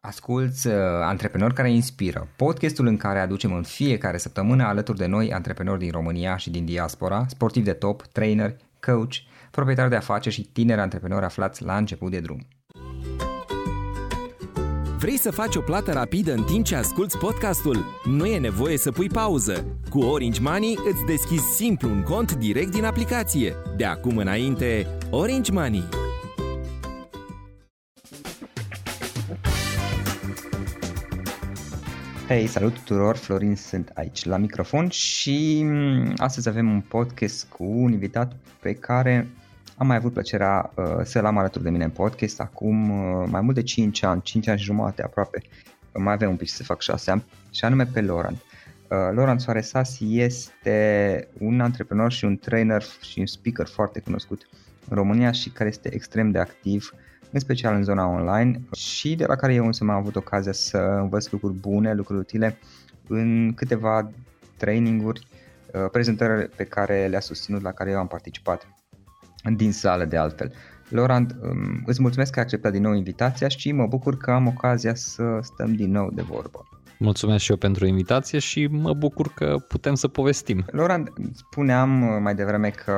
Asculți uh, Antreprenori care inspiră, podcastul în care aducem în fiecare săptămână alături de noi antreprenori din România și din diaspora, sportivi de top, trainer, coach, proprietari de afaceri și tineri antreprenori aflați la început de drum. Vrei să faci o plată rapidă în timp ce asculti podcastul? Nu e nevoie să pui pauză. Cu Orange Money îți deschizi simplu un cont direct din aplicație. De acum înainte, Orange Money. Hei, salut tuturor, Florin sunt aici la microfon și mm, astăzi avem un podcast cu un invitat pe care am mai avut plăcerea uh, să-l am alături de mine în podcast acum uh, mai mult de 5 ani, 5 ani și jumate aproape, mai avem un pic să fac 6 ani, și anume pe Loran. Uh, Loran Soaresas este un antreprenor și un trainer și un speaker foarte cunoscut în România și care este extrem de activ uh, în special în zona online și de la care eu însă am avut ocazia să învăț lucruri bune, lucruri utile în câteva traininguri, uh, prezentări pe care le-a susținut, la care eu am participat din sală de altfel. Laurent, um, îți mulțumesc că ai acceptat din nou invitația și mă bucur că am ocazia să stăm din nou de vorbă. Mulțumesc și eu pentru invitație și mă bucur că putem să povestim. Laurent, spuneam uh, mai devreme că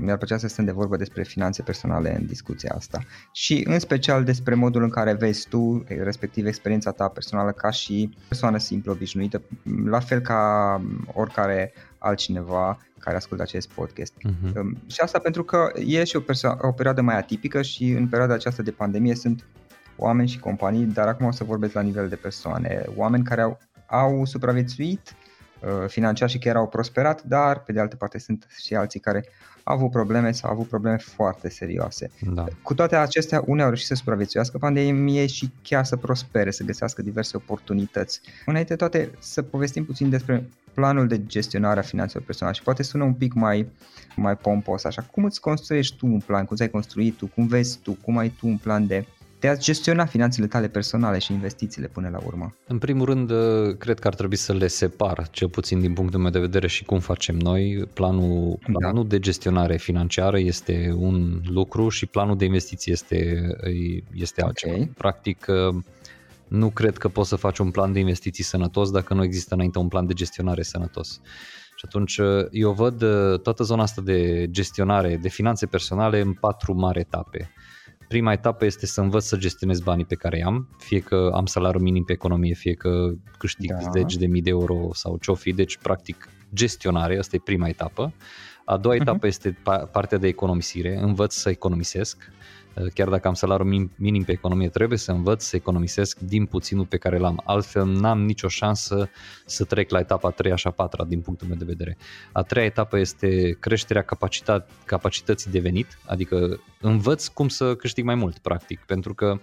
mi-ar plăcea să stăm de vorbă despre finanțe personale în discuția asta și în special despre modul în care vezi tu, respectiv experiența ta personală ca și persoană simplă, obișnuită, la fel ca oricare altcineva care ascultă acest podcast. Uh-huh. Și asta pentru că e și o, perso- o perioadă mai atipică și în perioada aceasta de pandemie sunt oameni și companii, dar acum o să vorbesc la nivel de persoane, oameni care au, au supraviețuit uh, financiar și chiar au prosperat, dar pe de altă parte sunt și alții care au avut probleme sau au avut probleme foarte serioase. Da. Cu toate acestea, unii au reușit să supraviețuiască pandemiei și chiar să prospere, să găsească diverse oportunități. Înainte de toate, să povestim puțin despre planul de gestionare a finanțelor personale și poate sună un pic mai, mai pompos așa. Cum îți construiești tu un plan? Cum ți-ai construit tu? Cum vezi tu? Cum ai tu un plan de de a gestiona finanțele tale personale și investițiile până la urmă? În primul rând, uh, cred că ar trebui să le separ, cel puțin din punctul meu de vedere și cum facem noi. Planul, da. planul da. de gestionare financiară este un lucru și planul de investiții este, este altceva. Okay. Practic, uh, nu cred că poți să faci un plan de investiții sănătos dacă nu există înainte un plan de gestionare sănătos. Și atunci uh, eu văd toată zona asta de gestionare, de finanțe personale în patru mari etape prima etapă este să învăț să gestionez banii pe care i-am, fie că am salariu minim pe economie, fie că câștig da. zeci de mii de euro sau ce-o fi, deci practic gestionare, asta e prima etapă. A doua uh-huh. etapă este partea de economisire, învăț să economisesc, Eh, chiar dacă am salariu minim pe economie, trebuie să învăț să economisesc din puținul pe care l-am. Altfel n-am nicio șansă să trec la etapa 3 și a 4 din punctul meu de vedere. A treia etapă este creșterea capacității de venit, adică învăț cum să câștig mai mult, practic, pentru că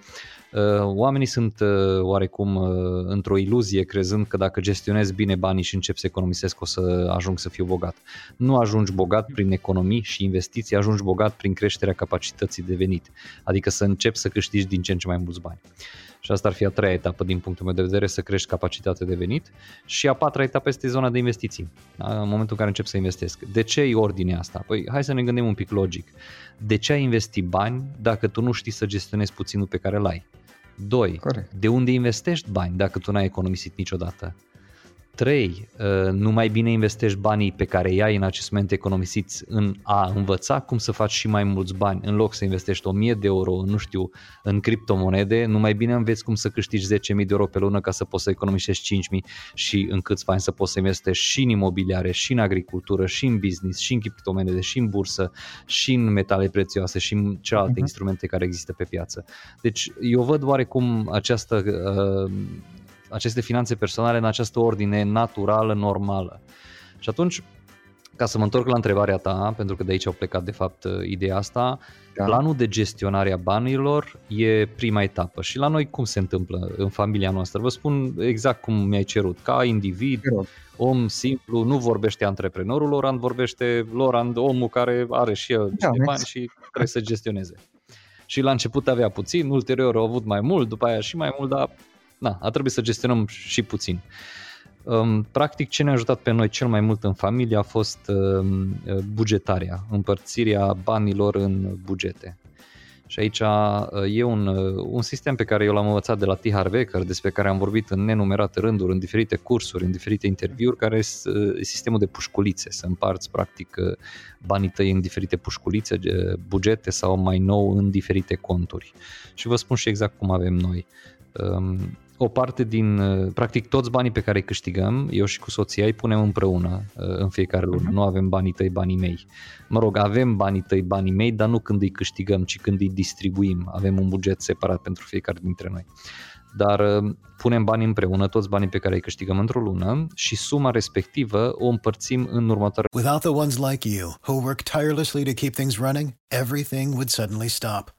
Uh, oamenii sunt uh, oarecum uh, într-o iluzie crezând că dacă gestionez bine banii și încep să economisesc o să ajung să fiu bogat. Nu ajungi bogat prin economii și investiții, ajungi bogat prin creșterea capacității de venit, adică să începi să câștigi din ce în ce mai mulți bani. Și asta ar fi a treia etapă din punctul meu de vedere, să crești capacitatea de venit. Și a patra etapă este zona de investiții, da? în momentul în care încep să investesc. De ce e ordinea asta? Păi hai să ne gândim un pic logic. De ce ai investi bani dacă tu nu știi să gestionezi puținul pe care îl ai? Doi, Corect. de unde investești bani dacă tu n-ai economisit niciodată? 3. Uh, nu mai bine investești banii pe care i-ai în acest moment economisiți în a învăța cum să faci și mai mulți bani în loc să investești 1000 de euro, nu știu, în criptomonede, nu mai bine înveți cum să câștigi 10.000 de euro pe lună ca să poți să economisești 5.000 și în câțiva ani să poți să investești și în imobiliare, și în agricultură, și în business, și în criptomonede, și în bursă, și în metale prețioase, și în celelalte uh-huh. instrumente care există pe piață. Deci eu văd oarecum această uh, aceste finanțe personale în această ordine naturală, normală. Și atunci, ca să mă întorc la întrebarea ta, pentru că de aici au plecat de fapt uh, ideea asta, da. planul de gestionare a banilor e prima etapă. Și la noi cum se întâmplă în familia noastră? Vă spun exact cum mi-ai cerut. Ca individ, om simplu, nu vorbește antreprenorul Lorand, vorbește Lorand, omul care are și el niște da, bani și trebuie să gestioneze. Și la început avea puțin, ulterior au avut mai mult, după aia și mai mult, dar na, a trebuit să gestionăm și puțin. Um, practic ce ne-a ajutat pe noi cel mai mult în familie a fost um, bugetarea, împărțirea banilor în bugete. Și aici uh, e un, uh, un sistem pe care eu l-am învățat de la T. Harv Eker, despre care am vorbit în nenumerate rânduri, în diferite cursuri, în diferite interviuri, care este uh, sistemul de pușculițe, să împarți practic banii tăi în diferite pușculițe, bugete sau mai nou în diferite conturi. Și vă spun și exact cum avem noi. Um, o parte din, uh, practic toți banii pe care îi câștigăm, eu și cu soția îi punem împreună uh, în fiecare lună. Uh-huh. Nu avem banii tăi, banii mei. Mă rog, avem banii tăi, banii mei, dar nu când îi câștigăm, ci când îi distribuim. Avem un buget separat pentru fiecare dintre noi. Dar uh, punem bani împreună, toți banii pe care îi câștigăm într-o lună și suma respectivă o împărțim în următoare. Without the ones like you, who work tirelessly to keep things running, everything would suddenly stop.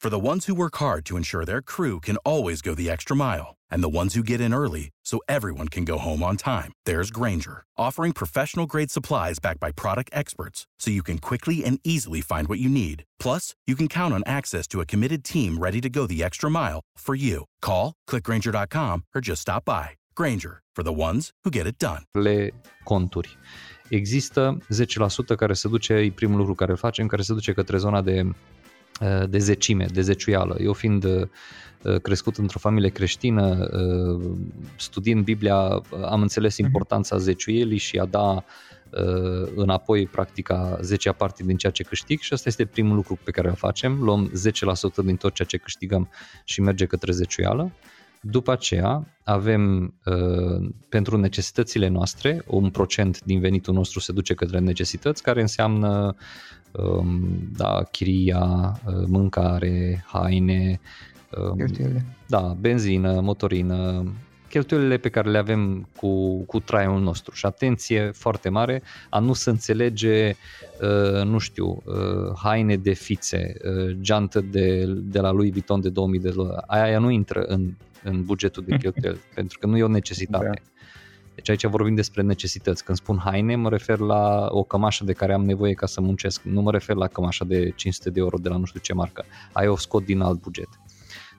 For the ones who work hard to ensure their crew can always go the extra mile and the ones who get in early so everyone can go home on time. There's Granger, offering professional grade supplies backed by product experts so you can quickly and easily find what you need. Plus, you can count on access to a committed team ready to go the extra mile for you. Call, clickgranger.com or just stop by. Granger, for the ones who get it done. Le conturi. Există 10% care se duce, e primul lucru care facem, care se duce către zona de de zecime, de zeciuială. Eu fiind Uh, crescut într-o familie creștină, uh, studiind Biblia, am înțeles mhm. importanța zeciuielii și a da uh, înapoi practica 10 parte din ceea ce câștig și asta este primul lucru pe care îl facem, luăm 10% din tot ceea ce câștigăm și merge către zeciuială. După aceea avem pentru necesitățile noastre, un procent din venitul nostru se duce către necesități, care înseamnă um, da, chiria, mâncare, haine, Um, Cheltuielile. Da, benzină, motorină, cheltuielile pe care le avem cu, cu traiul nostru și atenție foarte mare a nu se înțelege, uh, nu știu, uh, haine de fițe, uh, geantă de, de la Louis Vuitton de 2000 de dolari, aia nu intră în, în bugetul de cheltuieli, pentru că nu e o necesitate. Da. Deci aici vorbim despre necesități. Când spun haine, mă refer la o cămașă de care am nevoie ca să muncesc. Nu mă refer la cămașa de 500 de euro de la nu știu ce marcă. Aia o scot din alt buget.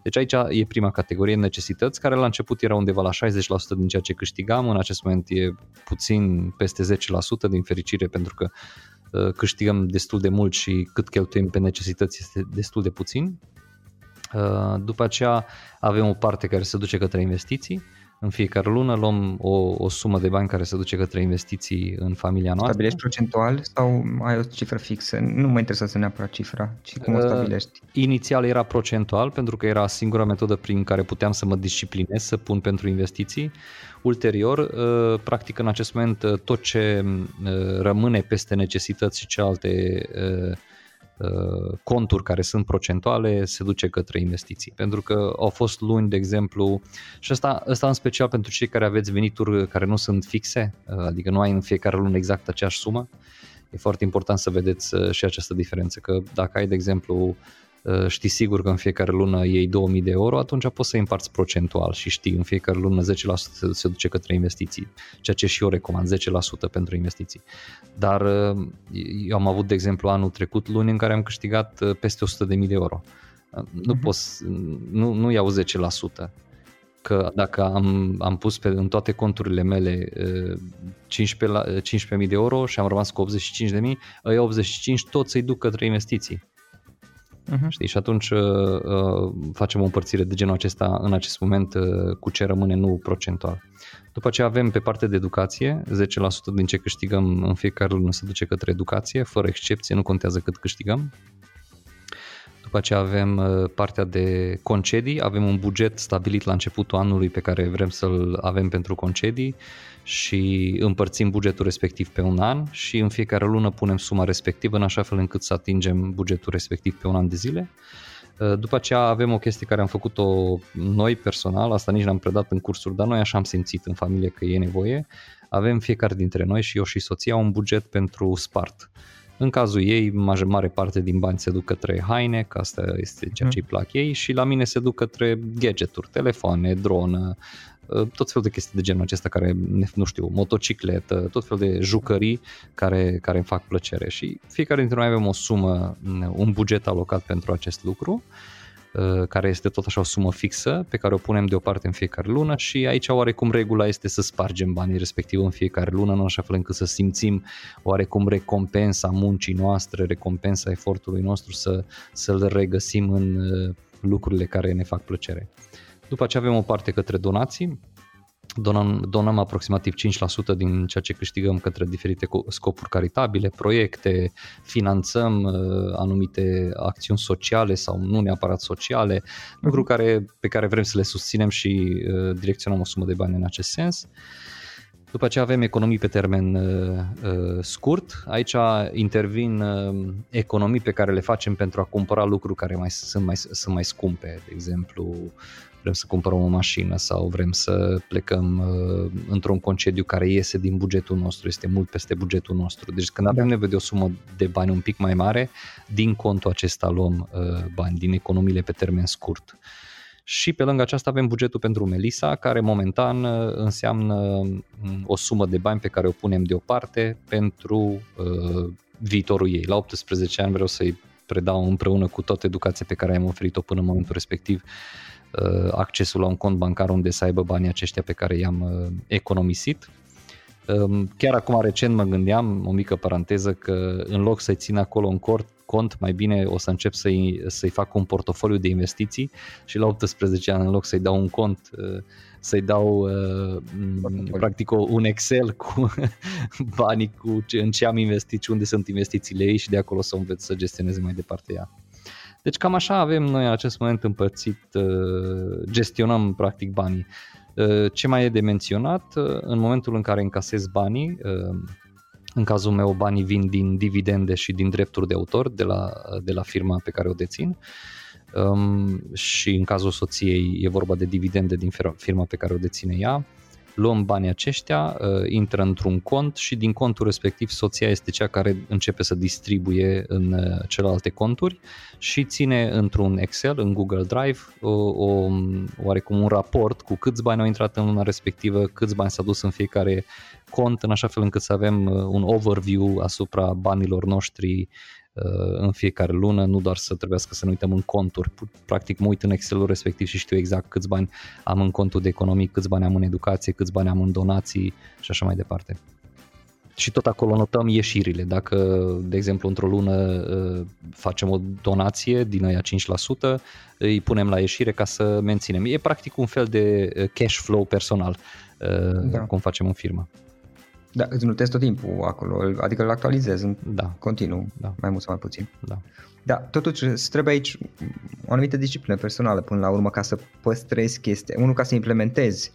Deci aici e prima categorie, necesități, care la început era undeva la 60% din ceea ce câștigam, în acest moment e puțin peste 10% din fericire pentru că uh, câștigăm destul de mult și cât cheltuim pe necesități este destul de puțin. Uh, după aceea avem o parte care se duce către investiții, în fiecare lună luăm o, o sumă de bani care se duce către investiții în familia noastră. Stabilești procentual sau ai o cifră fixă? Nu mă interesează neapărat cifra, ci cum o uh, stabilești. Uh, inițial era procentual pentru că era singura metodă prin care puteam să mă disciplinez să pun pentru investiții. Ulterior, uh, practic în acest moment uh, tot ce uh, rămâne peste necesități și celelalte uh, Uh, conturi care sunt procentuale se duce către investiții. Pentru că au fost luni, de exemplu, și asta, asta în special pentru cei care aveți venituri care nu sunt fixe, uh, adică nu ai în fiecare lună exact aceeași sumă, e foarte important să vedeți uh, și această diferență, că dacă ai, de exemplu, Uh, știi sigur că în fiecare lună iei 2000 de euro, atunci poți să îi împarți procentual și știi în fiecare lună 10% se duce către investiții, ceea ce și eu recomand, 10% pentru investiții. Dar uh, eu am avut, de exemplu, anul trecut luni în care am câștigat uh, peste 100.000 de euro. Nu uh-huh. poți, nu, nu iau 10%, că dacă am, am pus pe, în toate conturile mele 15, la, 15.000 de euro și am rămas cu 85.000, îi 85 tot să-i duc către investiții. Uh-huh. Știi? Și atunci uh, uh, facem o împărțire de genul acesta în acest moment uh, cu ce rămâne, nu procentual. După ce avem pe partea de educație, 10% din ce câștigăm în fiecare lună se duce către educație, fără excepție, nu contează cât câștigăm. După aceea avem uh, partea de concedii, avem un buget stabilit la începutul anului pe care vrem să-l avem pentru concedii și împărțim bugetul respectiv pe un an și în fiecare lună punem suma respectivă în așa fel încât să atingem bugetul respectiv pe un an de zile. Uh, după aceea avem o chestie care am făcut-o noi personal, asta nici n-am predat în cursuri, dar noi așa am simțit în familie că e nevoie. Avem fiecare dintre noi și eu și soția un buget pentru spart. În cazul ei, mare parte din bani se duc către haine, că asta este ceea ce îi plac ei, și la mine se duc către gadgeturi, telefoane, dronă, tot felul de chestii de genul acesta care, nu știu, motocicletă, tot felul de jucării care, care îmi fac plăcere și fiecare dintre noi avem o sumă, un buget alocat pentru acest lucru Uh, care este tot așa o sumă fixă pe care o punem deoparte în fiecare lună și aici oarecum regula este să spargem banii respectiv în fiecare lună în așa fel încât să simțim oarecum recompensa muncii noastre, recompensa efortului nostru să, să-l regăsim în uh, lucrurile care ne fac plăcere. După aceea avem o parte către donații, donăm, donăm aproximativ 5% din ceea ce câștigăm către diferite scopuri caritabile, proiecte, finanțăm uh, anumite acțiuni sociale sau nu neapărat sociale, lucruri care, pe care vrem să le susținem și uh, direcționăm o sumă de bani în acest sens. După aceea avem economii pe termen uh, uh, scurt. Aici intervin uh, economii pe care le facem pentru a cumpăra lucruri care mai, sunt, mai, sunt mai scumpe. De exemplu, vrem să cumpărăm o mașină sau vrem să plecăm uh, într-un concediu care iese din bugetul nostru, este mult peste bugetul nostru. Deci când avem nevoie de o sumă de bani un pic mai mare, din contul acesta luăm uh, bani, din economiile pe termen scurt. Și pe lângă aceasta avem bugetul pentru Melisa, care momentan uh, înseamnă um, o sumă de bani pe care o punem deoparte pentru uh, viitorul ei. La 18 ani vreau să-i predau împreună cu toată educația pe care am oferit-o până în momentul respectiv Uh, accesul la un cont bancar unde să aibă banii aceștia pe care i-am uh, economisit. Um, chiar acum recent mă gândeam, o mică paranteză, că în loc să-i țin acolo un cort, cont, mai bine o să încep să-i, să-i fac un portofoliu de investiții și la 18 ani, în loc să-i dau un cont, uh, să-i dau uh, practic un Excel cu banii cu ce, în ce am investit și unde sunt investițiile ei și de acolo să înveț să gestioneze mai departe ea. Deci cam așa avem noi în acest moment împărțit, uh, gestionăm practic banii. Uh, ce mai e de menționat, uh, în momentul în care încasez banii, în cazul meu banii vin din dividende și din drepturi de autor de la, de la firma pe care o dețin. Um, și în cazul soției e vorba de dividende din firma pe care o deține ea luăm banii aceștia, uh, intră într-un cont și din contul respectiv soția este cea care începe să distribuie în uh, celelalte conturi și ține într-un Excel, în Google Drive, o, o, oarecum un raport cu câți bani au intrat în luna respectivă, câți bani s-au dus în fiecare cont, în așa fel încât să avem uh, un overview asupra banilor noștri Uh, în fiecare lună, nu doar să trebuiască să ne uităm în conturi. Practic mă uit în Excel-ul respectiv și știu exact câți bani am în contul de economii, câți bani am în educație, câți bani am în donații și așa mai departe. Și tot acolo notăm ieșirile. Dacă, de exemplu, într-o lună uh, facem o donație din aia 5%, îi punem la ieșire ca să menținem. E practic un fel de uh, cash flow personal, da. cum facem în firmă. Da, îți notezi tot timpul acolo, adică îl actualizezi în da. continuu, da. mai mult sau mai puțin. Da. Da, totuși îți trebuie aici o anumită disciplină personală până la urmă ca să păstrezi chestia. Unul, ca să implementezi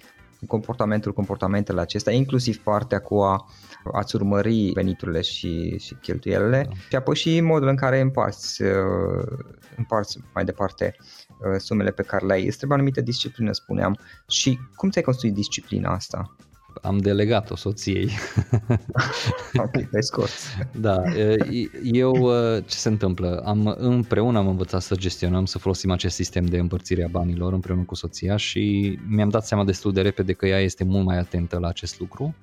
comportamentul, comportamentele acestea, inclusiv partea cu a, a-ți urmări veniturile și, și cheltuielile da. și apoi și modul în care împarți, uh, împarți mai departe uh, sumele pe care le ai. Îți trebuie o anumită disciplină, spuneam. Și cum ți-ai construit disciplina asta? Am delegat-o soției. ok, pe scurt. Da, eu ce se întâmplă? Am, împreună am învățat să gestionăm, să folosim acest sistem de împărțire a banilor împreună cu soția și mi-am dat seama destul de repede că ea este mult mai atentă la acest lucru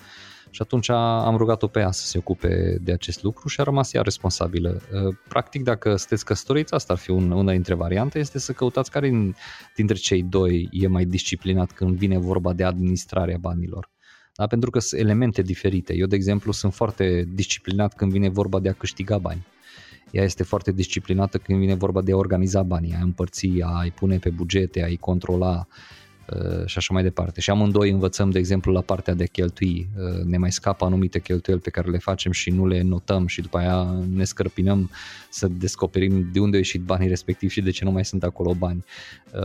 și atunci am rugat-o pe ea să se ocupe de acest lucru și a rămas ea responsabilă. Practic, dacă sunteți căsătoriți, asta ar fi una dintre variante, este să căutați care dintre cei doi e mai disciplinat când vine vorba de administrarea banilor da? pentru că sunt elemente diferite. Eu, de exemplu, sunt foarte disciplinat când vine vorba de a câștiga bani. Ea este foarte disciplinată când vine vorba de a organiza banii, a împărți, a-i pune pe bugete, a-i controla Uh, și așa mai departe. Și amândoi învățăm, de exemplu, la partea de cheltui. Uh, ne mai scapă anumite cheltuieli pe care le facem și nu le notăm și după aia ne scărpinăm să descoperim de unde au ieșit banii respectivi și de ce nu mai sunt acolo bani.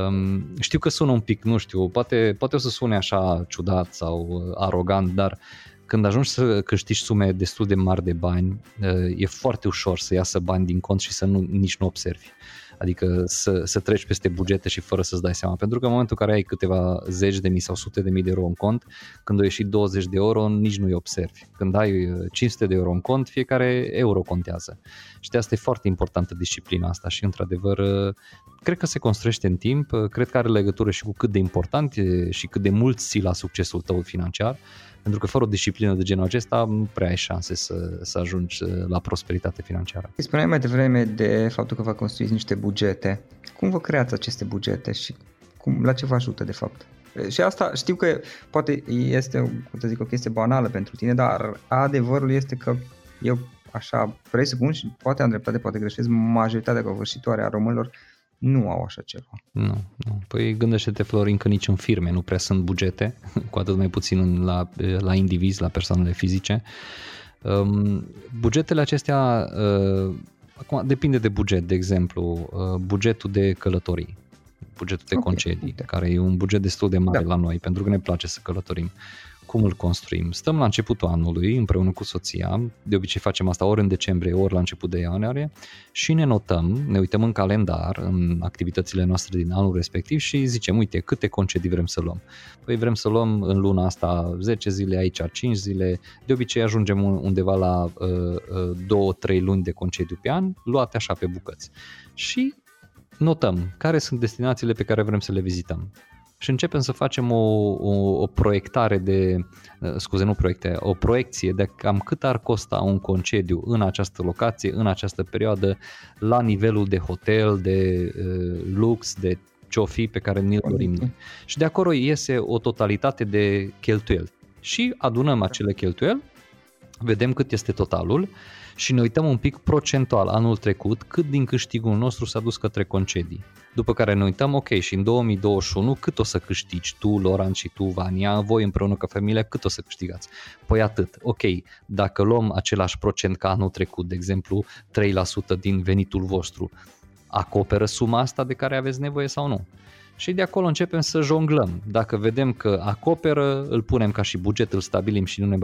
Um, știu că sună un pic, nu știu, poate, poate o să sune așa ciudat sau arogant, dar când ajungi să câștigi sume destul de mari de bani, uh, e foarte ușor să iasă bani din cont și să nu, nici nu observi adică să, să treci peste bugete și fără să-ți dai seama. Pentru că în momentul în care ai câteva zeci de mii sau sute de mii de euro în cont, când o ieși 20 de euro, nici nu-i observi. Când ai 500 uh, de euro în cont, fiecare euro contează. Și de asta e foarte importantă disciplina asta și într-adevăr uh, cred că se construiește în timp, cred că are legătură și cu cât de important e și cât de mult ții la succesul tău financiar, pentru că fără o disciplină de genul acesta nu prea ai șanse să, să ajungi la prosperitate financiară. Spuneai mai devreme de faptul că vă construiți niște bugete. Cum vă creați aceste bugete și cum, la ce vă ajută de fapt? Și asta știu că poate este, cum să zic, o chestie banală pentru tine, dar adevărul este că eu așa presupun și poate am dreptate, poate greșesc, majoritatea covârșitoare a românilor nu au așa ceva. Nu, nu. Păi gândește-te, Florin, că nici în firme nu prea sunt bugete, cu atât mai puțin la, la indivizi, la persoanele fizice. Um, bugetele acestea, uh, acum depinde de buget, de exemplu, uh, bugetul de călătorii bugetul de okay, concedii, okay. care e un buget destul de mare da. la noi, pentru că ne place să călătorim. Cum îl construim? Stăm la începutul anului împreună cu soția, de obicei facem asta ori în decembrie, ori la început de ianuarie și ne notăm, ne uităm în calendar, în activitățile noastre din anul respectiv și zicem, uite, câte concedii vrem să luăm. Păi vrem să luăm în luna asta 10 zile, aici 5 zile, de obicei ajungem undeva la uh, 2-3 uh, luni de concediu pe an, luate așa pe bucăți. Și notăm care sunt destinațiile pe care vrem să le vizităm și începem să facem o, o, o proiectare de, uh, scuze, nu proiecte, o proiecție de cam cât ar costa un concediu în această locație, în această perioadă, la nivelul de hotel, de uh, lux, de ce fi pe care ne-l dorim Și de acolo iese o totalitate de cheltuieli. Și adunăm acele cheltuieli, vedem cât este totalul și ne uităm un pic procentual anul trecut cât din câștigul nostru s-a dus către concedii. După care ne uităm, ok, și în 2021 cât o să câștigi tu, Loran și tu, Vania, voi împreună ca familie, cât o să câștigați? Păi atât. Ok, dacă luăm același procent ca anul trecut, de exemplu 3% din venitul vostru, acoperă suma asta de care aveți nevoie sau nu? Și de acolo începem să jonglăm. Dacă vedem că acoperă, îl punem ca și buget, îl stabilim și nu ne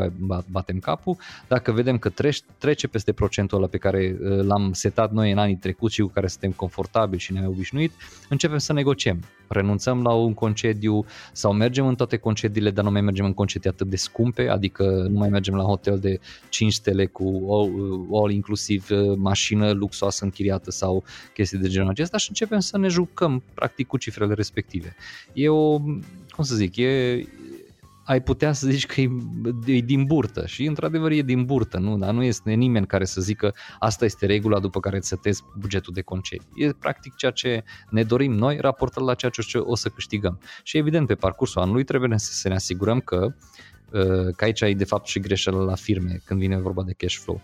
batem capul. Dacă vedem că trece, trece peste procentul ăla pe care uh, l-am setat noi în anii trecuți și cu care suntem confortabili și ne-am obișnuit, începem să negociem. Renunțăm la un concediu sau mergem în toate concediile, dar nu mai mergem în concedii atât de scumpe, adică nu mai mergem la hotel de 5 stele cu all, all inclusiv uh, mașină luxoasă închiriată sau chestii de genul acesta și începem să ne jucăm practic cu cifrele respective. E o, cum să zic, e, ai putea să zici că e, e din burtă și într-adevăr e din burtă, nu? dar nu este nimeni care să zică asta este regula după care îți setezi bugetul de concedii. E practic ceea ce ne dorim noi raportat la ceea ce o să câștigăm. Și evident pe parcursul anului trebuie să ne asigurăm că că aici ai de fapt și greșeală la firme când vine vorba de cash flow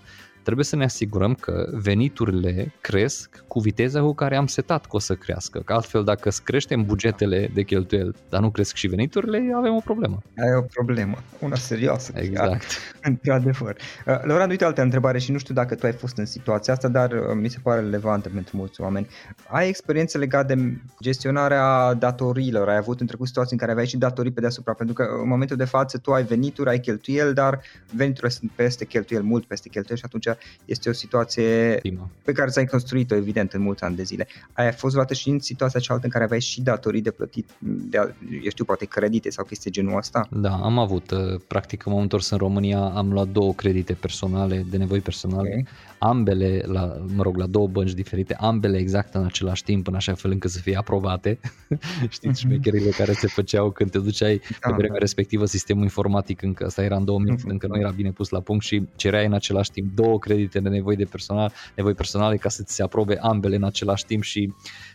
trebuie să ne asigurăm că veniturile cresc cu viteza cu care am setat că o să crească. Că altfel dacă creștem bugetele de cheltuieli, dar nu cresc și veniturile, avem o problemă. Ai o problemă, una serioasă. Exact. Într-adevăr. Uh, Laura, uite altă întrebare și nu știu dacă tu ai fost în situația asta, dar uh, mi se pare relevantă pentru mulți oameni. Ai experiențe legate de gestionarea datoriilor? Ai avut în trecut situații în care aveai și datorii pe deasupra? Pentru că în momentul de față tu ai venituri, ai cheltuieli, dar veniturile sunt peste cheltuieli, mult peste cheltuieli și atunci este o situație Prima. pe care ți-ai construit-o, evident, în mulți ani de zile. Ai fost luată și în situația cealaltă în care aveai și datorii de plătit, de, eu știu, poate credite sau chestii genul ăsta? Da, am avut. Uh, practic, când m-am întors în România, am luat două credite personale, de nevoi personale, okay. ambele, la, mă rog, la două bănci diferite, ambele exact în același timp, în așa fel încât să fie aprobate. Știți, mm-hmm. șmecherile care se făceau când te duceai da, pe vremea da. respectivă sistemul informatic, încă asta era în 2000, mm-hmm. încă nu era bine pus la punct și cereai în același timp două credite de nevoi de personal, nevoi personale ca să ți se aprobe ambele în același timp și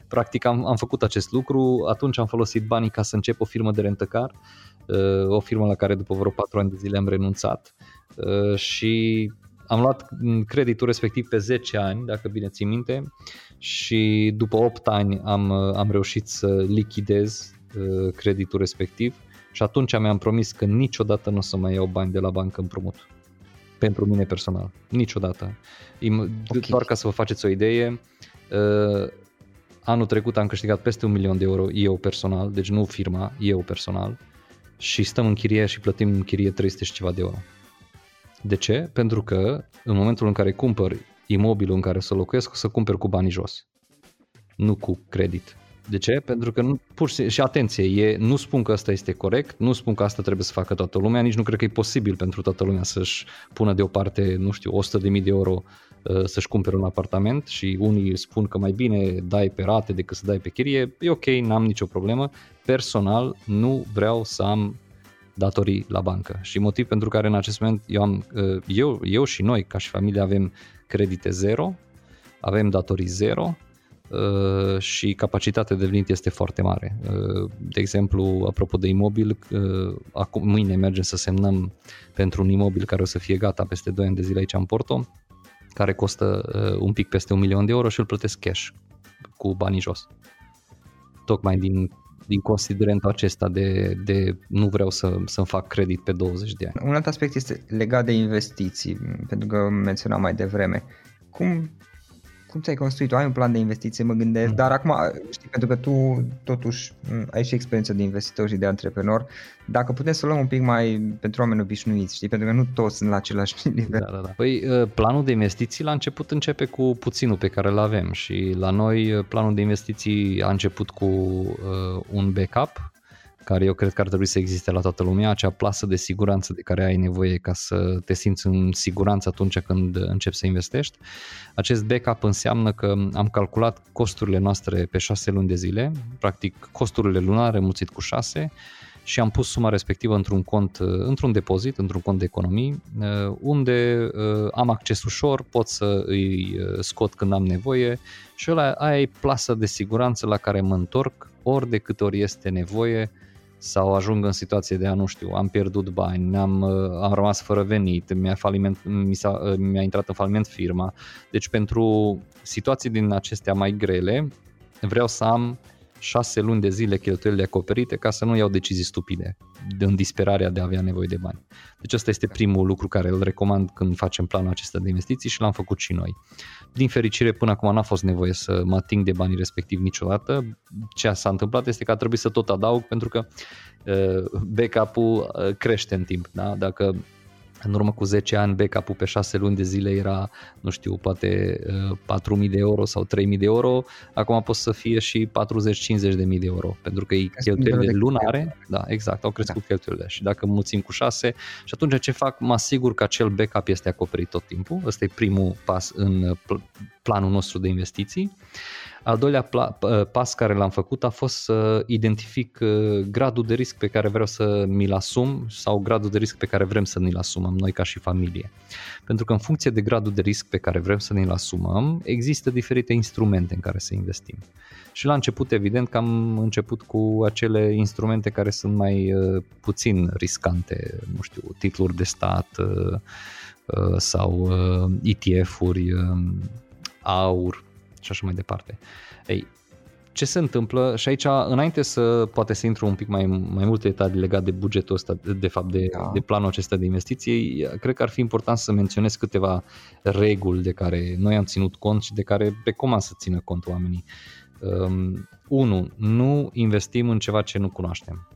practic am, am făcut acest lucru, atunci am folosit banii ca să încep o firmă de rentăcar, uh, o firmă la care după vreo 4 ani de zile am renunțat uh, și am luat creditul respectiv pe 10 ani, dacă bine țin minte, și după 8 ani am, am reușit să lichidez uh, creditul respectiv și atunci mi-am promis că niciodată nu o să mai iau bani de la bancă împrumut pentru mine personal. Niciodată. Okay. Doar ca să vă faceți o idee, uh, anul trecut am câștigat peste un milion de euro eu personal, deci nu firma, eu personal, și stăm în chirie și plătim în chirie 300 și ceva de euro. De ce? Pentru că în momentul în care cumpăr imobilul în care să locuiesc, o să cumpăr cu banii jos, nu cu credit. De ce? Pentru că nu, pur și, și atenție, e, nu spun că asta este corect, nu spun că asta trebuie să facă toată lumea, nici nu cred că e posibil pentru toată lumea să-și pună deoparte, nu știu, 100.000 de euro uh, să-și cumpere un apartament și unii spun că mai bine dai pe rate decât să dai pe chirie, e ok, n-am nicio problemă. Personal nu vreau să am datorii la bancă și motiv pentru care în acest moment eu, am, uh, eu, eu și noi ca și familie avem credite zero, avem datorii zero uh, și capacitatea de venit este foarte mare. Uh, de exemplu, apropo de imobil, acum, mâine mergem să semnăm pentru un imobil care o să fie gata peste 2 ani de zile aici în Porto, care costă un pic peste un milion de euro și îl plătesc cash cu banii jos. Tocmai din din considerentul acesta de, de nu vreau să, să-mi fac credit pe 20 de ani. Un alt aspect este legat de investiții, pentru că menționam mai devreme. Cum cum ți-ai construit? Tu ai un plan de investiție, mă gândesc, mm. dar acum, știi, pentru că tu totuși ai și experiență de investitor și de antreprenor, dacă putem să luăm un pic mai pentru oameni obișnuiți, știi, pentru că nu toți sunt la același nivel. Da, da, da. Păi ă, planul de investiții la început începe cu puținul pe care îl avem și la noi ă, planul de investiții a început cu uh, un backup care eu cred că ar trebui să existe la toată lumea, acea plasă de siguranță de care ai nevoie ca să te simți în siguranță atunci când începi să investești. Acest backup înseamnă că am calculat costurile noastre pe 6 luni de zile, practic costurile lunare mulțit cu 6 și am pus suma respectivă într-un cont, într-un depozit, într-un cont de economii, unde uh, am acces ușor, pot să îi uh, scot când am nevoie și ăla, aia e plasă de siguranță la care mă întorc ori de câte ori este nevoie sau ajung în situație de a, nu știu, am pierdut bani, am, uh, am rămas fără venit, mi-a, faliment, mi, s-a, uh, mi-a intrat în faliment firma. Deci pentru situații din acestea mai grele, vreau să am șase luni de zile cheltuielile acoperite ca să nu iau decizii stupide în disperarea de a avea nevoie de bani. Deci ăsta este primul lucru care îl recomand când facem planul acesta de investiții și l-am făcut și noi. Din fericire, până acum n-a fost nevoie să mă ating de banii respectiv niciodată. Ce s-a întâmplat este că a trebuit să tot adaug pentru că uh, backup-ul uh, crește în timp. Da? Dacă în urmă cu 10 ani backup-ul pe 6 luni de zile era, nu știu, poate 4.000 de euro sau 3.000 de euro, acum pot să fie și 40-50 de mii de euro, pentru că e cheltuielile lunare, da, exact, au crescut da. cheltuielile. Și dacă mulțim cu 6 și atunci ce fac, mă asigur că acel backup este acoperit tot timpul, ăsta e primul pas în planul nostru de investiții. Al doilea pas care l-am făcut a fost să identific uh, gradul de risc pe care vreau să mi-l asum sau gradul de risc pe care vrem să ni-l asumăm noi ca și familie. Pentru că în funcție de gradul de risc pe care vrem să ni-l asumăm, există diferite instrumente în care să investim. Și la început, evident, că am început cu acele instrumente care sunt mai uh, puțin riscante, nu știu, titluri de stat uh, sau ETF-uri, aur, și așa mai departe. Ei, ce se întâmplă și aici înainte să poate să intru un pic mai, mai multe detalii legate de bugetul ăsta, de fapt de, da. de planul acesta de investiții, cred că ar fi important să menționez câteva reguli de care noi am ținut cont și de care recomand să țină cont oamenii. 1. Um, nu investim în ceva ce nu cunoaștem.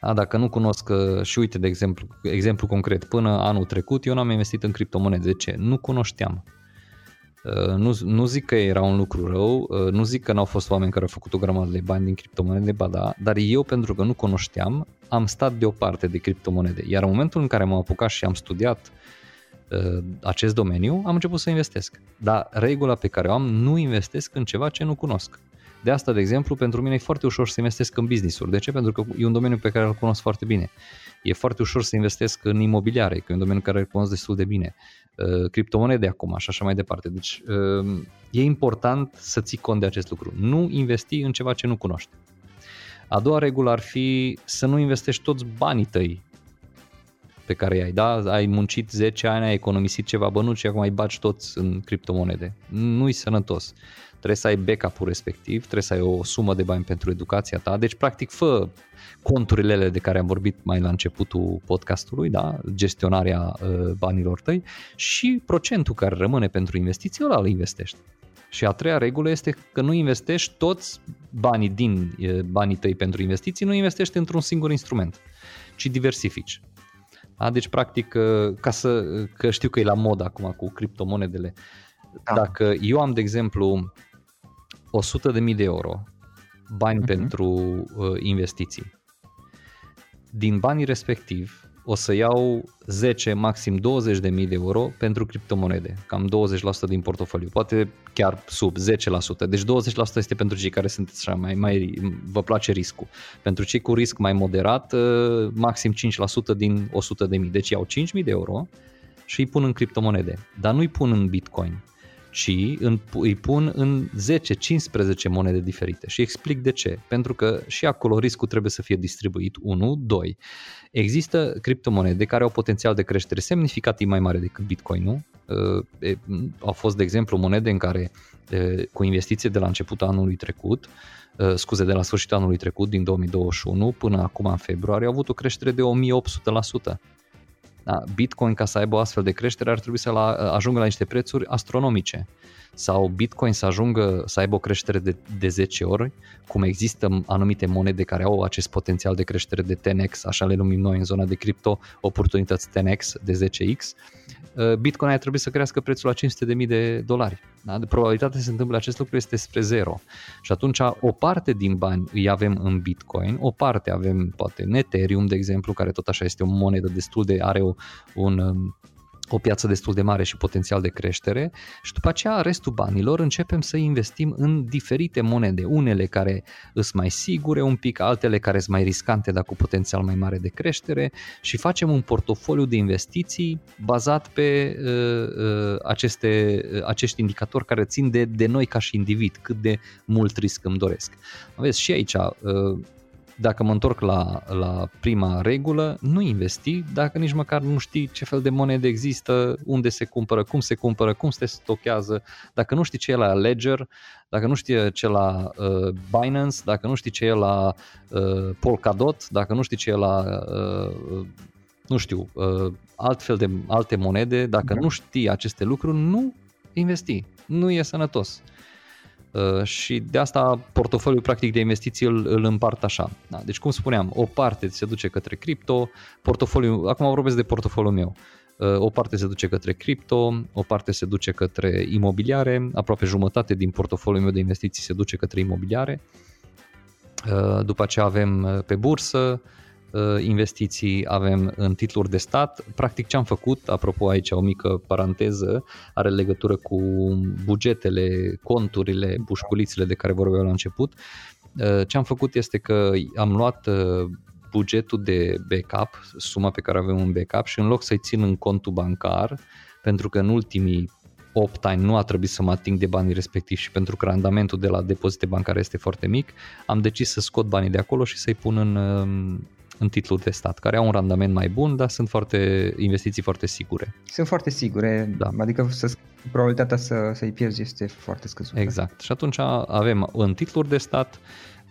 Da, dacă nu cunosc, uh, și uite de exemplu, exemplu concret, până anul trecut eu n-am investit în criptomonede. De ce? Nu cunoșteam. Uh, nu, nu zic că era un lucru rău, uh, nu zic că n-au fost oameni care au făcut o grămadă de bani din criptomonede, ba da, dar eu pentru că nu cunoșteam, am stat deoparte de criptomonede. Iar în momentul în care m-am apucat și am studiat uh, acest domeniu, am început să investesc. Dar regula pe care o am, nu investesc în ceva ce nu cunosc. De asta, de exemplu, pentru mine e foarte ușor să investesc în business-uri. De ce? Pentru că e un domeniu pe care îl cunosc foarte bine. E foarte ușor să investesc în imobiliare, că e un domeniu care îl cunosc destul de bine. Uh, criptomonede acum și așa mai departe. Deci uh, e important să ții cont de acest lucru. Nu investi în ceva ce nu cunoști. A doua regulă ar fi să nu investești toți banii tăi pe care ai, da? Ai muncit 10 ani, ai economisit ceva bănuți și acum ai bagi toți în criptomonede. Nu-i sănătos. Trebuie să ai backup-ul respectiv, trebuie să ai o sumă de bani pentru educația ta. Deci, practic, fă conturile de care am vorbit mai la începutul podcastului, da? gestionarea uh, banilor tăi și procentul care rămâne pentru investiții, ăla îl investești. Și a treia regulă este că nu investești toți banii din banii tăi pentru investiții, nu investești într-un singur instrument, ci diversifici. Da? Deci, practic, uh, ca să, că știu că e la mod acum cu criptomonedele, da. dacă eu am, de exemplu, 100.000 de euro bani uh-huh. pentru uh, investiții, din banii respectiv, o să iau 10, maxim 20 de mii de euro pentru criptomonede, cam 20% din portofoliu, poate chiar sub 10%. Deci 20% este pentru cei care sunt așa mai, mai vă place riscul. Pentru cei cu risc mai moderat, uh, maxim 5% din 100 de mii. Deci iau 5 mii de euro și îi pun în criptomonede, dar nu îi pun în Bitcoin ci în, îi pun în 10-15 monede diferite și explic de ce. Pentru că și acolo riscul trebuie să fie distribuit 1, 2. Există criptomonede care au potențial de creștere semnificativ mai mare decât Bitcoin-ul. Uh, au fost, de exemplu, monede în care cu investiție de la începutul anului trecut, uh, scuze, de la sfârșitul anului trecut, din 2021, până acum în februarie, au avut o creștere de 1800%. Da, Bitcoin ca să aibă o astfel de creștere ar trebui să la, ajungă la niște prețuri astronomice sau Bitcoin să ajungă să aibă o creștere de, de 10 ori, cum există anumite monede care au acest potențial de creștere de 10x, așa le numim noi în zona de cripto, oportunități 10x de 10x, uh, Bitcoin ar trebui să crească prețul la 500.000 de dolari. Da? De probabilitatea să se întâmple acest lucru este spre zero. Și atunci o parte din bani îi avem în Bitcoin, o parte avem poate în Ethereum, de exemplu, care tot așa este o monedă destul de, are o, un um, o piață destul de mare și potențial de creștere și după aceea restul banilor începem să investim în diferite monede, unele care sunt mai sigure un pic, altele care sunt mai riscante dar cu potențial mai mare de creștere și facem un portofoliu de investiții bazat pe uh, uh, aceste, uh, acești indicatori care țin de, de noi ca și individ, cât de mult risc îmi doresc. Aveți și aici uh, dacă mă întorc la, la prima regulă, nu investi dacă nici măcar nu știi ce fel de monede există, unde se cumpără, cum se cumpără, cum se stochează, dacă nu știi ce e la Ledger, dacă nu știi ce e la uh, Binance, dacă nu știi ce e la uh, Polkadot, dacă nu știi ce e la uh, nu știu, uh, altfel de alte monede, dacă mm-hmm. nu știi aceste lucruri, nu investi. Nu e sănătos. Uh, și de asta portofoliul practic de investiții îl, îl împart așa. Da, deci cum spuneam, o parte se duce către cripto, portofoliul, acum vorbesc de portofoliul meu, uh, o parte se duce către cripto, o parte se duce către imobiliare, aproape jumătate din portofoliul meu de investiții se duce către imobiliare, uh, după aceea avem pe bursă, Uh, investiții avem în titluri de stat. Practic ce am făcut, apropo aici o mică paranteză, are legătură cu bugetele, conturile, bușculițele de care vorbeam la început. Uh, ce am făcut este că am luat uh, bugetul de backup, suma pe care avem un backup și în loc să-i țin în contul bancar, pentru că în ultimii 8 ani nu a trebuit să mă ating de banii respectivi și pentru că randamentul de la depozite bancare este foarte mic, am decis să scot banii de acolo și să-i pun în, um, în titluri de stat, care au un randament mai bun, dar sunt foarte investiții foarte sigure. Sunt foarte sigure, da. adică să, probabilitatea să, să-i pierzi este foarte scăzută. Exact. Și atunci avem în titluri de stat,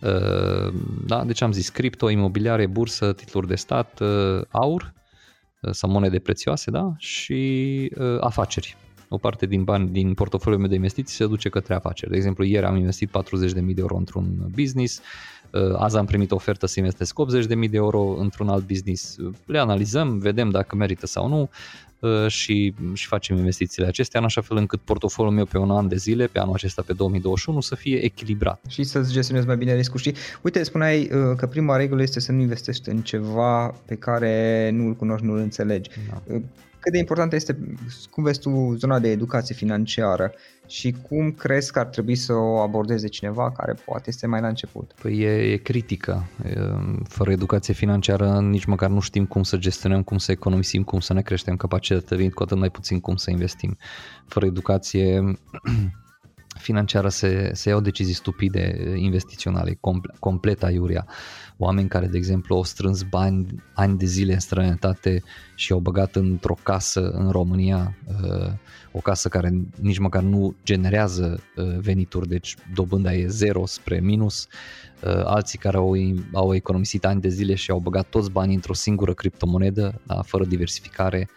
uh, da, deci am zis cripto, imobiliare, bursă, titluri de stat, uh, aur uh, sau monede prețioase, da, și afaceri. O parte din bani din portofoliul meu de investiții se duce către afaceri. De exemplu, ieri am investit 40.000 de euro într-un business, Uh, azi am primit o ofertă să investesc 80.000 de euro într-un alt business. Le analizăm, vedem dacă merită sau nu uh, și, și facem investițiile acestea în așa fel încât portofoliul meu pe un an de zile, pe anul acesta pe 2021, să fie echilibrat. Și să-ți gestionezi mai bine riscul. Și uite, spuneai uh, că prima regulă este să nu investești în ceva pe care nu îl cunoști, nu îl înțelegi. Da cât de importantă este, cum vezi tu, zona de educație financiară și cum crezi că ar trebui să o abordeze cineva care poate este mai la început? Păi e, e critică. Fără educație financiară nici măcar nu știm cum să gestionăm, cum să economisim, cum să ne creștem capacitatea, vin cu atât mai puțin cum să investim. Fără educație financiară se, se iau decizii stupide investiționale, complet, complet aiurea. Oameni care, de exemplu, au strâns bani ani de zile în străinătate și au băgat într-o casă în România, uh, o casă care nici măcar nu generează uh, venituri, deci dobânda e zero spre minus, uh, alții care au, au economisit ani de zile și au băgat toți banii într-o singură criptomonedă, da, fără diversificare,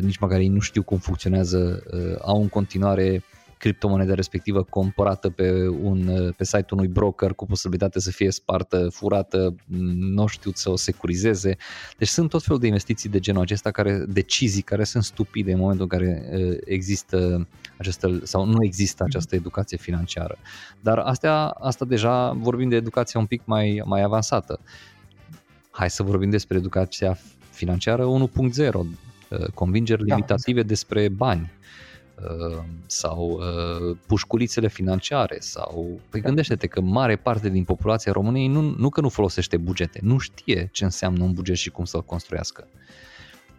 nici măcar ei nu știu cum funcționează, au în continuare criptomoneda respectivă comparată pe, un, pe site-ul unui broker cu posibilitatea să fie spartă, furată, nu știu să o securizeze. Deci sunt tot felul de investiții de genul acesta, care, decizii care sunt stupide în momentul în care există această, sau nu există această educație financiară. Dar astea, asta deja vorbim de educație un pic mai, mai avansată. Hai să vorbim despre educația financiară 1.0, convingeri da. limitative despre bani sau pușculițele financiare sau... Păi da. gândește-te că mare parte din populația României nu, nu că nu folosește bugete, nu știe ce înseamnă un buget și cum să-l construiască.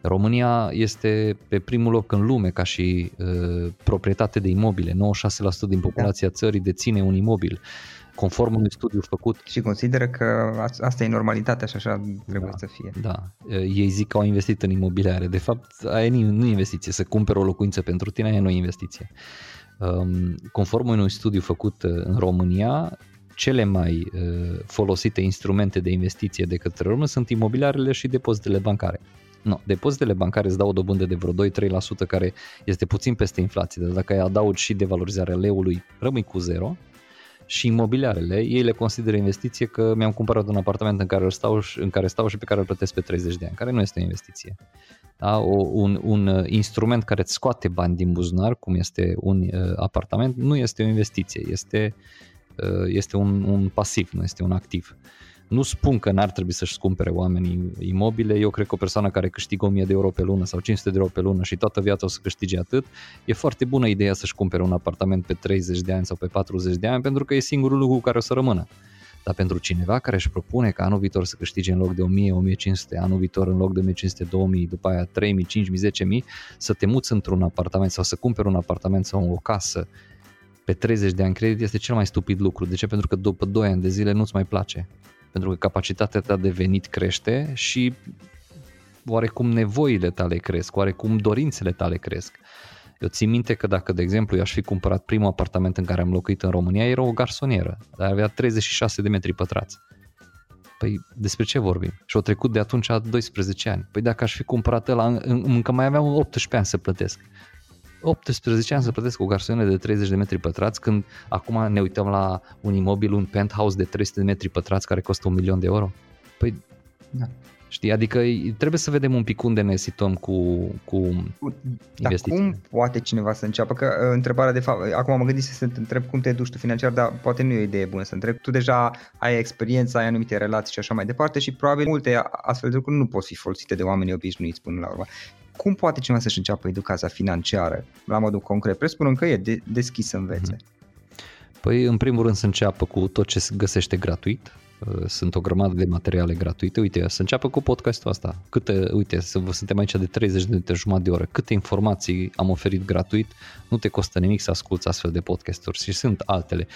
România este pe primul loc în lume ca și uh, proprietate de imobile. 96% din populația da. țării deține un imobil. Conform unui studiu făcut. Și consideră că asta e normalitatea și așa trebuie da, să fie. Da. Ei zic că au investit în imobiliare. De fapt, aia nu e investiție. Să cumperi o locuință pentru tine, aia nu e investiție. Um, conform unui studiu făcut uh, în România, cele mai uh, folosite instrumente de investiție de către români sunt imobiliarele și depozitele bancare. No, depozitele bancare îți dau o dobândă de vreo 2-3% care este puțin peste inflație, dar dacă ai adaugi și devalorizarea leului, rămâi cu zero. Și imobiliarele, ei le consideră investiție că mi-am cumpărat un apartament în care, stau, în care stau și pe care îl plătesc pe 30 de ani, care nu este o investiție. Da? O, un, un uh, instrument care îți scoate bani din buzunar, cum este un uh, apartament, nu este o investiție, este, uh, este un, un pasiv, nu este un activ. Uh, nu spun că n-ar trebui să-și cumpere oamenii imobile, eu cred că o persoană care câștigă 1000 de euro pe lună sau 500 de euro pe lună și toată viața o să câștige atât, e foarte bună ideea să-și cumpere un apartament pe 30 de ani sau pe 40 de ani pentru că e singurul lucru care o să rămână. Dar pentru cineva care își propune ca anul viitor să câștige în loc de 1000, 1500, anul viitor în loc de 1500, 2000, după aia 3000, 5000, 10000, să te muți într-un apartament sau să cumperi un apartament sau o casă pe 30 de ani credit este cel mai stupid lucru. De ce? Pentru că după 2 ani de zile nu-ți mai place pentru că capacitatea ta de venit crește și oarecum nevoile tale cresc, oarecum dorințele tale cresc. Eu țin minte că dacă, de exemplu, eu aș fi cumpărat primul apartament în care am locuit în România, era o garsonieră, dar avea 36 de metri pătrați. Păi despre ce vorbim? Și au trecut de atunci 12 ani. Păi dacă aș fi cumpărat ăla, încă mai aveam 18 ani să plătesc. 18 ani să plătesc o garsonieră de 30 de metri pătrați când acum ne uităm la un imobil, un penthouse de 300 de metri pătrați care costă un milion de euro? Păi, da. Știi, adică trebuie să vedem un pic unde ne situăm cu, cu Dar cum poate cineva să înceapă? Că uh, întrebarea de fapt, acum mă gândesc să te întreb cum te duci tu financiar, dar poate nu e o idee bună să întreb. Tu deja ai experiență, ai anumite relații și așa mai departe și probabil multe astfel de lucruri nu pot fi folosite de oamenii obișnuiți până la urmă cum poate cineva să-și înceapă educația financiară la modul concret? Presupunând că e de, deschis să învețe. Mhm. Păi, în primul rând, să înceapă cu tot ce se găsește gratuit, Uh, sunt o grămadă de materiale gratuite. Uite, să înceapă cu podcastul asta. Câte, uite, să vă suntem aici de 30 de minute, jumătate de oră. Câte informații am oferit gratuit, nu te costă nimic să asculți astfel de podcasturi și sunt altele.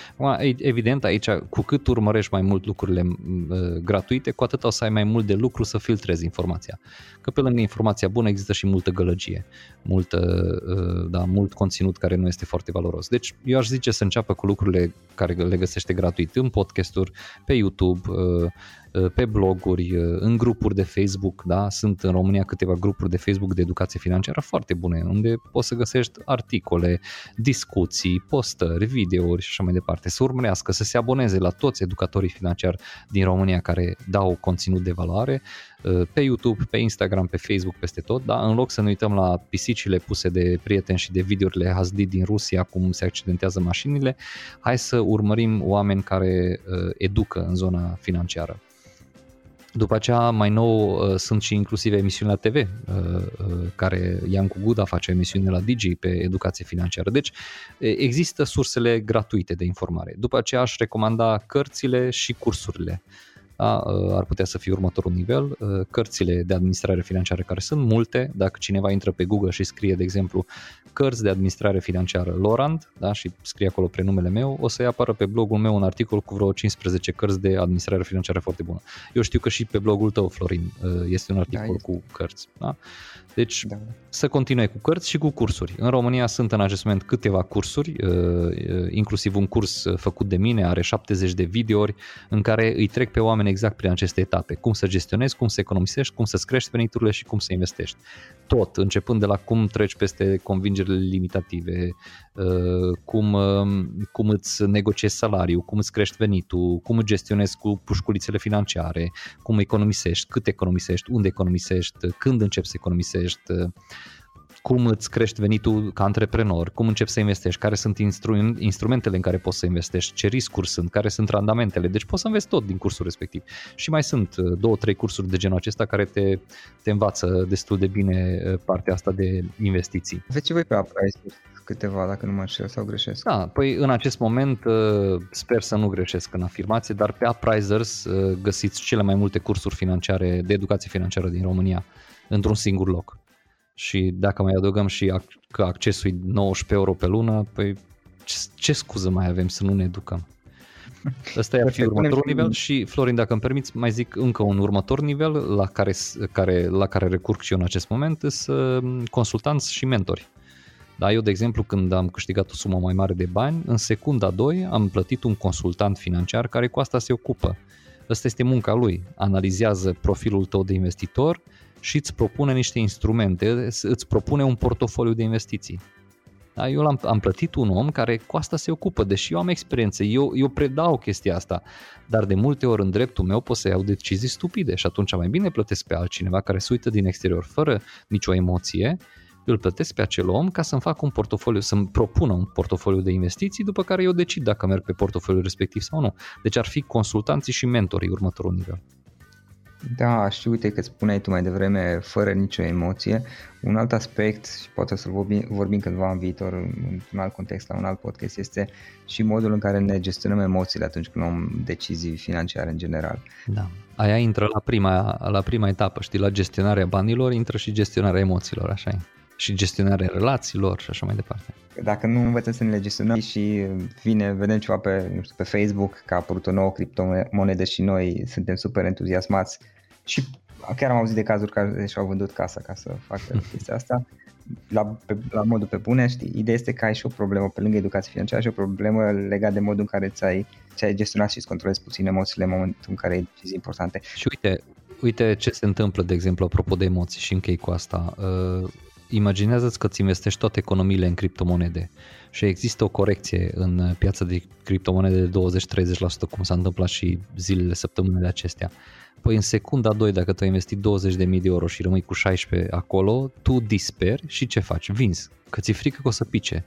Evident, aici, cu cât urmărești mai mult lucrurile uh, gratuite, cu atât o să ai mai mult de lucru să filtrezi informația. Că pe lângă informația bună există și multă gălăgie, multă, uh, da, mult conținut care nu este foarte valoros. Deci eu aș zice să înceapă cu lucrurile care le găsește gratuit în podcasturi, pe YouTube, YouTube, uh, uh, pe bloguri, uh, în grupuri de Facebook, da? sunt în România câteva grupuri de Facebook de educație financiară foarte bune, unde poți să găsești articole, discuții, postări, videouri și așa mai departe, să urmărească, să se aboneze la toți educatorii financiari din România care dau conținut de valoare, pe YouTube, pe Instagram, pe Facebook, peste tot, da? în loc să ne uităm la pisicile puse de prieteni și de videourile HD din Rusia, cum se accidentează mașinile, hai să urmărim oameni care educă în zona financiară. După aceea, mai nou, uh, sunt și inclusiv emisiuni la TV, uh, uh, care Iancu Guda face emisiune la Digi pe educație financiară. Deci, există sursele gratuite de informare. După aceea, aș recomanda cărțile și cursurile da, uh, ar putea să fie următorul nivel. Uh, cărțile de administrare financiară care sunt multe, dacă cineva intră pe Google și scrie, de exemplu, cărți de administrare financiară Lorand da, și scrie acolo prenumele meu, o să-i apară pe blogul meu un articol cu vreo 15 cărți de administrare financiară foarte bună. Eu știu că și pe blogul tău, Florin, uh, este un articol da, este. cu cărți. Da? Deci da. să continue cu cărți și cu cursuri. În România sunt în acest moment câteva cursuri, inclusiv un curs făcut de mine, are 70 de videouri în care îi trec pe oameni exact prin aceste etape. Cum să gestionezi, cum să economisești, cum să-ți crești veniturile și cum să investești. Tot, începând de la cum treci peste convingerile limitative, uh, cum, uh, cum îți negociezi salariul, cum îți crești venitul, cum îți gestionezi cu pușculițele financiare, cum economisești, cât economisești, unde economisești, când începi să economisești, cum îți crești venitul ca antreprenor, cum începi să investești, care sunt instru- instrumentele în care poți să investești, ce riscuri sunt, care sunt randamentele. Deci poți să înveți tot din cursul respectiv. Și mai sunt uh, două, trei cursuri de genul acesta care te, te învață destul de bine uh, partea asta de investiții. Aveți și voi pe Uprise câteva, dacă nu mă înșel sau greșesc. Da, păi în acest moment uh, sper să nu greșesc în afirmație, dar pe Uprisers găsiți cele mai multe cursuri financiare de educație financiară din România într-un singur loc și dacă mai adăugăm și că accesul e 19 euro pe lună, păi ce, ce scuză mai avem să nu ne educăm? Ăsta e fi următorul nivel și, Florin, dacă îmi permiți, mai zic încă un următor nivel la care, care, la care recurg și eu în acest moment, sunt consultanți și mentori. Da, eu, de exemplu, când am câștigat o sumă mai mare de bani, în secunda 2 am plătit un consultant financiar care cu asta se ocupă. Asta este munca lui. Analizează profilul tău de investitor, și îți propune niște instrumente, îți propune un portofoliu de investiții. Da, eu am, am plătit un om care cu asta se ocupă, deși eu am experiență, eu, eu predau chestia asta, dar de multe ori în dreptul meu pot să iau decizii stupide și atunci mai bine plătesc pe altcineva care se uită din exterior fără nicio emoție, îl plătesc pe acel om ca să-mi facă un portofoliu, să-mi propună un portofoliu de investiții, după care eu decid dacă merg pe portofoliul respectiv sau nu. Deci ar fi consultanții și mentorii următorul nivel. Da, și uite că spuneai tu mai devreme, fără nicio emoție. Un alt aspect, și poate să-l vorbim, vorbim cândva în viitor, într-un alt context, la un alt podcast, este și modul în care ne gestionăm emoțiile atunci când luăm decizii financiare în general. Da. Aia intră la prima, la prima etapă, știi, la gestionarea banilor, intră și gestionarea emoțiilor, așa e. Și gestionarea relațiilor și așa mai departe. Dacă nu învățăm să ne le gestionăm și vine, vedem ceva pe, nu știu, pe Facebook că a apărut o nouă criptomonedă și noi suntem super entuziasmați și chiar am auzit de cazuri care și-au vândut casa ca să facă chestia asta, la, pe, la modul pe bune, știi, ideea este că ai și o problemă pe lângă educație financiară și o problemă legată de modul în care ți-ai, ți-ai gestionat și îți controlezi puțin emoțiile în momentul în care ai decizii importante. Și uite, uite ce se întâmplă, de exemplu, apropo de emoții și închei cu asta. Uh, imaginează-ți că îți investești toate economiile în criptomonede și există o corecție în piața de criptomonede de 20-30%, cum s-a întâmplat și zilele, săptămânile acestea. Păi în secunda 2, dacă tu ai investit 20.000 de euro și rămâi cu 16 acolo, tu disperi și ce faci? Vinzi, că ți-e frică că o să pice.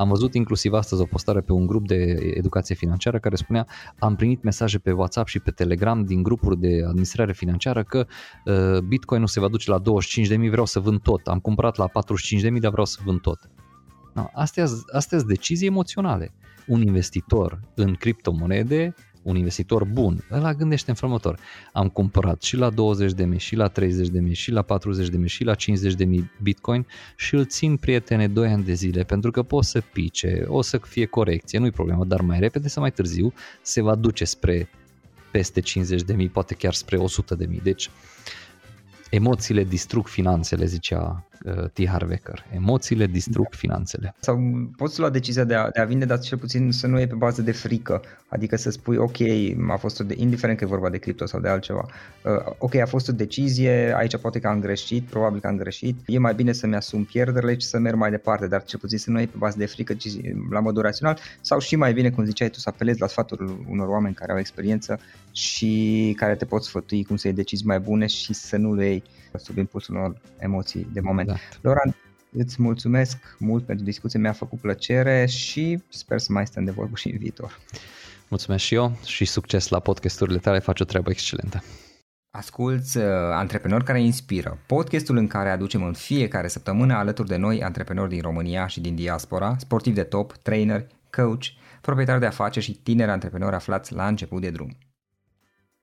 Am văzut inclusiv astăzi o postare pe un grup de educație financiară care spunea am primit mesaje pe WhatsApp și pe Telegram din grupuri de administrare financiară că uh, Bitcoin nu se va duce la 25.000, vreau să vând tot. Am cumpărat la 45.000, dar vreau să vând tot. No, astea sunt decizii emoționale. Un investitor în criptomonede un investitor bun, ăla gândește în felul Am cumpărat și la 20 de mii, și la 30 de mii, și la 40 de mii, și la 50 de mii bitcoin și îl țin prietene 2 ani de zile pentru că pot să pice, o să fie corecție, nu-i problemă, dar mai repede sau mai târziu se va duce spre peste 50 de mii, poate chiar spre 100 de mii. Deci emoțiile distrug finanțele, zicea uh, T. Harvecker. Emoțiile distrug da. finanțele. Sau poți lua decizia de a, de a vinde, dar cel puțin să nu e pe bază de frică. Adică să spui, ok, a fost o de, indiferent că e vorba de cripto sau de altceva, uh, ok, a fost o decizie, aici poate că am greșit, probabil că am greșit, e mai bine să-mi asum pierderile și să merg mai departe, dar cel puțin să nu e pe bază de frică, ci la modul rațional, sau și mai bine, cum ziceai tu, să apelezi la sfatul unor oameni care au experiență și care te pot sfătui cum să iei decizii mai bune și să nu le iei sub impulsul unor emoții de moment. Da. Laura, îți mulțumesc mult pentru discuție, mi-a făcut plăcere și sper să mai stăm de vorbă și în viitor. Mulțumesc și eu și succes la podcasturile tale, faci o treabă excelentă. Asculți uh, Antreprenori care inspiră, podcastul în care aducem în fiecare săptămână alături de noi antreprenori din România și din diaspora, sportivi de top, trainer, coach, proprietari de afaceri și tineri antreprenori aflați la început de drum.